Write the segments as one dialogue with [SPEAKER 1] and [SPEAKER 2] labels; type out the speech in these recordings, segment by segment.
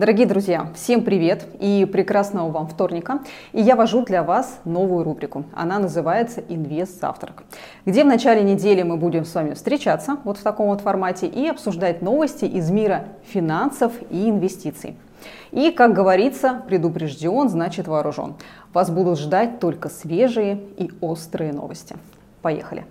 [SPEAKER 1] Дорогие друзья, всем привет и прекрасного вам вторника. И я вожу для вас новую рубрику. Она называется «Инвест завтрак», где в начале недели мы будем с вами встречаться вот в таком вот формате и обсуждать новости из мира финансов и инвестиций. И, как говорится, предупрежден, значит вооружен. Вас будут ждать только свежие и острые новости. Поехали!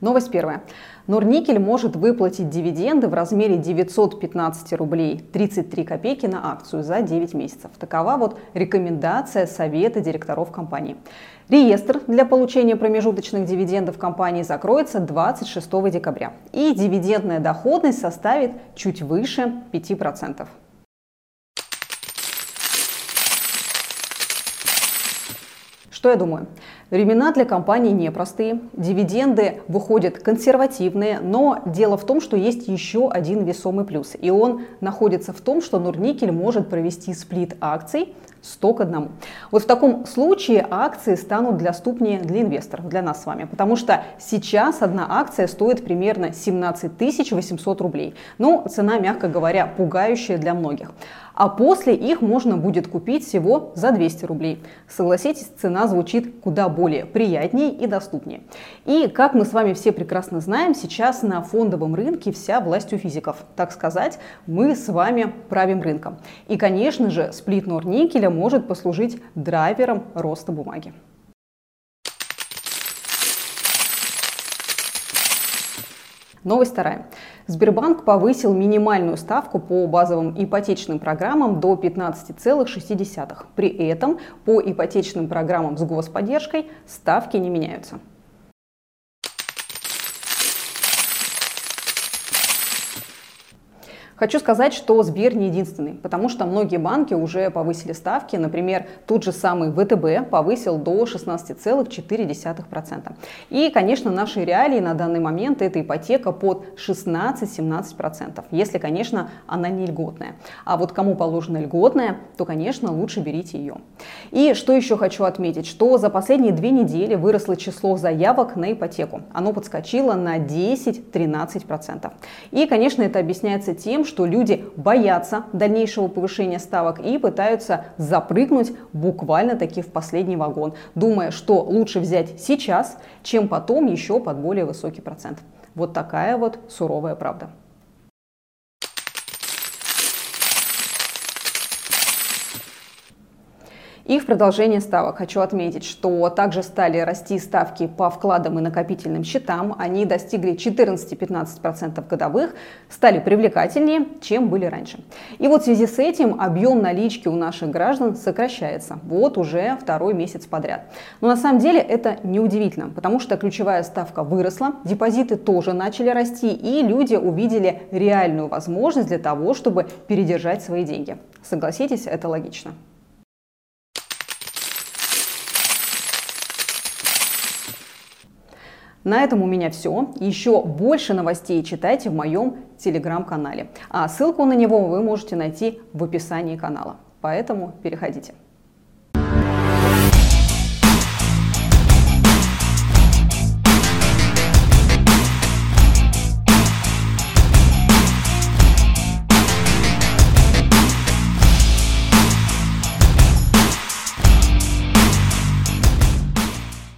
[SPEAKER 1] Новость первая. Норникель может выплатить дивиденды в размере 915 рублей 33 копейки на акцию за 9 месяцев. Такова вот рекомендация Совета директоров компании. Реестр для получения промежуточных дивидендов компании закроется 26 декабря. И дивидендная доходность составит чуть выше 5%. Что я думаю? Времена для компании непростые, дивиденды выходят консервативные, но дело в том, что есть еще один весомый плюс. И он находится в том, что Нурникель может провести сплит акций 100 к 1. Вот в таком случае акции станут доступнее для инвесторов, для нас с вами, потому что сейчас одна акция стоит примерно 17 800 рублей. Ну, цена, мягко говоря, пугающая для многих. А после их можно будет купить всего за 200 рублей. Согласитесь, цена звучит куда более приятнее и доступнее. И, как мы с вами все прекрасно знаем, сейчас на фондовом рынке вся власть у физиков. Так сказать, мы с вами правим рынком. И, конечно же, сплит Норникеля может послужить драйвером роста бумаги. Новость вторая. Сбербанк повысил минимальную ставку по базовым ипотечным программам до 15,6. При этом по ипотечным программам с господдержкой ставки не меняются. Хочу сказать, что Сбер не единственный, потому что многие банки уже повысили ставки. Например, тот же самый ВТБ повысил до 16,4%. И, конечно, наши реалии на данный момент это ипотека под 16-17%, если, конечно, она не льготная. А вот кому положена льготная, то, конечно, лучше берите ее. И что еще хочу отметить, что за последние две недели выросло число заявок на ипотеку. Оно подскочило на 10-13%. И, конечно, это объясняется тем, что люди боятся дальнейшего повышения ставок и пытаются запрыгнуть буквально таки в последний вагон, думая, что лучше взять сейчас, чем потом еще под более высокий процент. Вот такая вот суровая правда. И в продолжение ставок хочу отметить, что также стали расти ставки по вкладам и накопительным счетам. Они достигли 14-15% годовых, стали привлекательнее, чем были раньше. И вот в связи с этим объем налички у наших граждан сокращается. Вот уже второй месяц подряд. Но на самом деле это неудивительно, потому что ключевая ставка выросла, депозиты тоже начали расти, и люди увидели реальную возможность для того, чтобы передержать свои деньги. Согласитесь, это логично. На этом у меня все. Еще больше новостей читайте в моем телеграм-канале. А ссылку на него вы можете найти в описании канала. Поэтому переходите.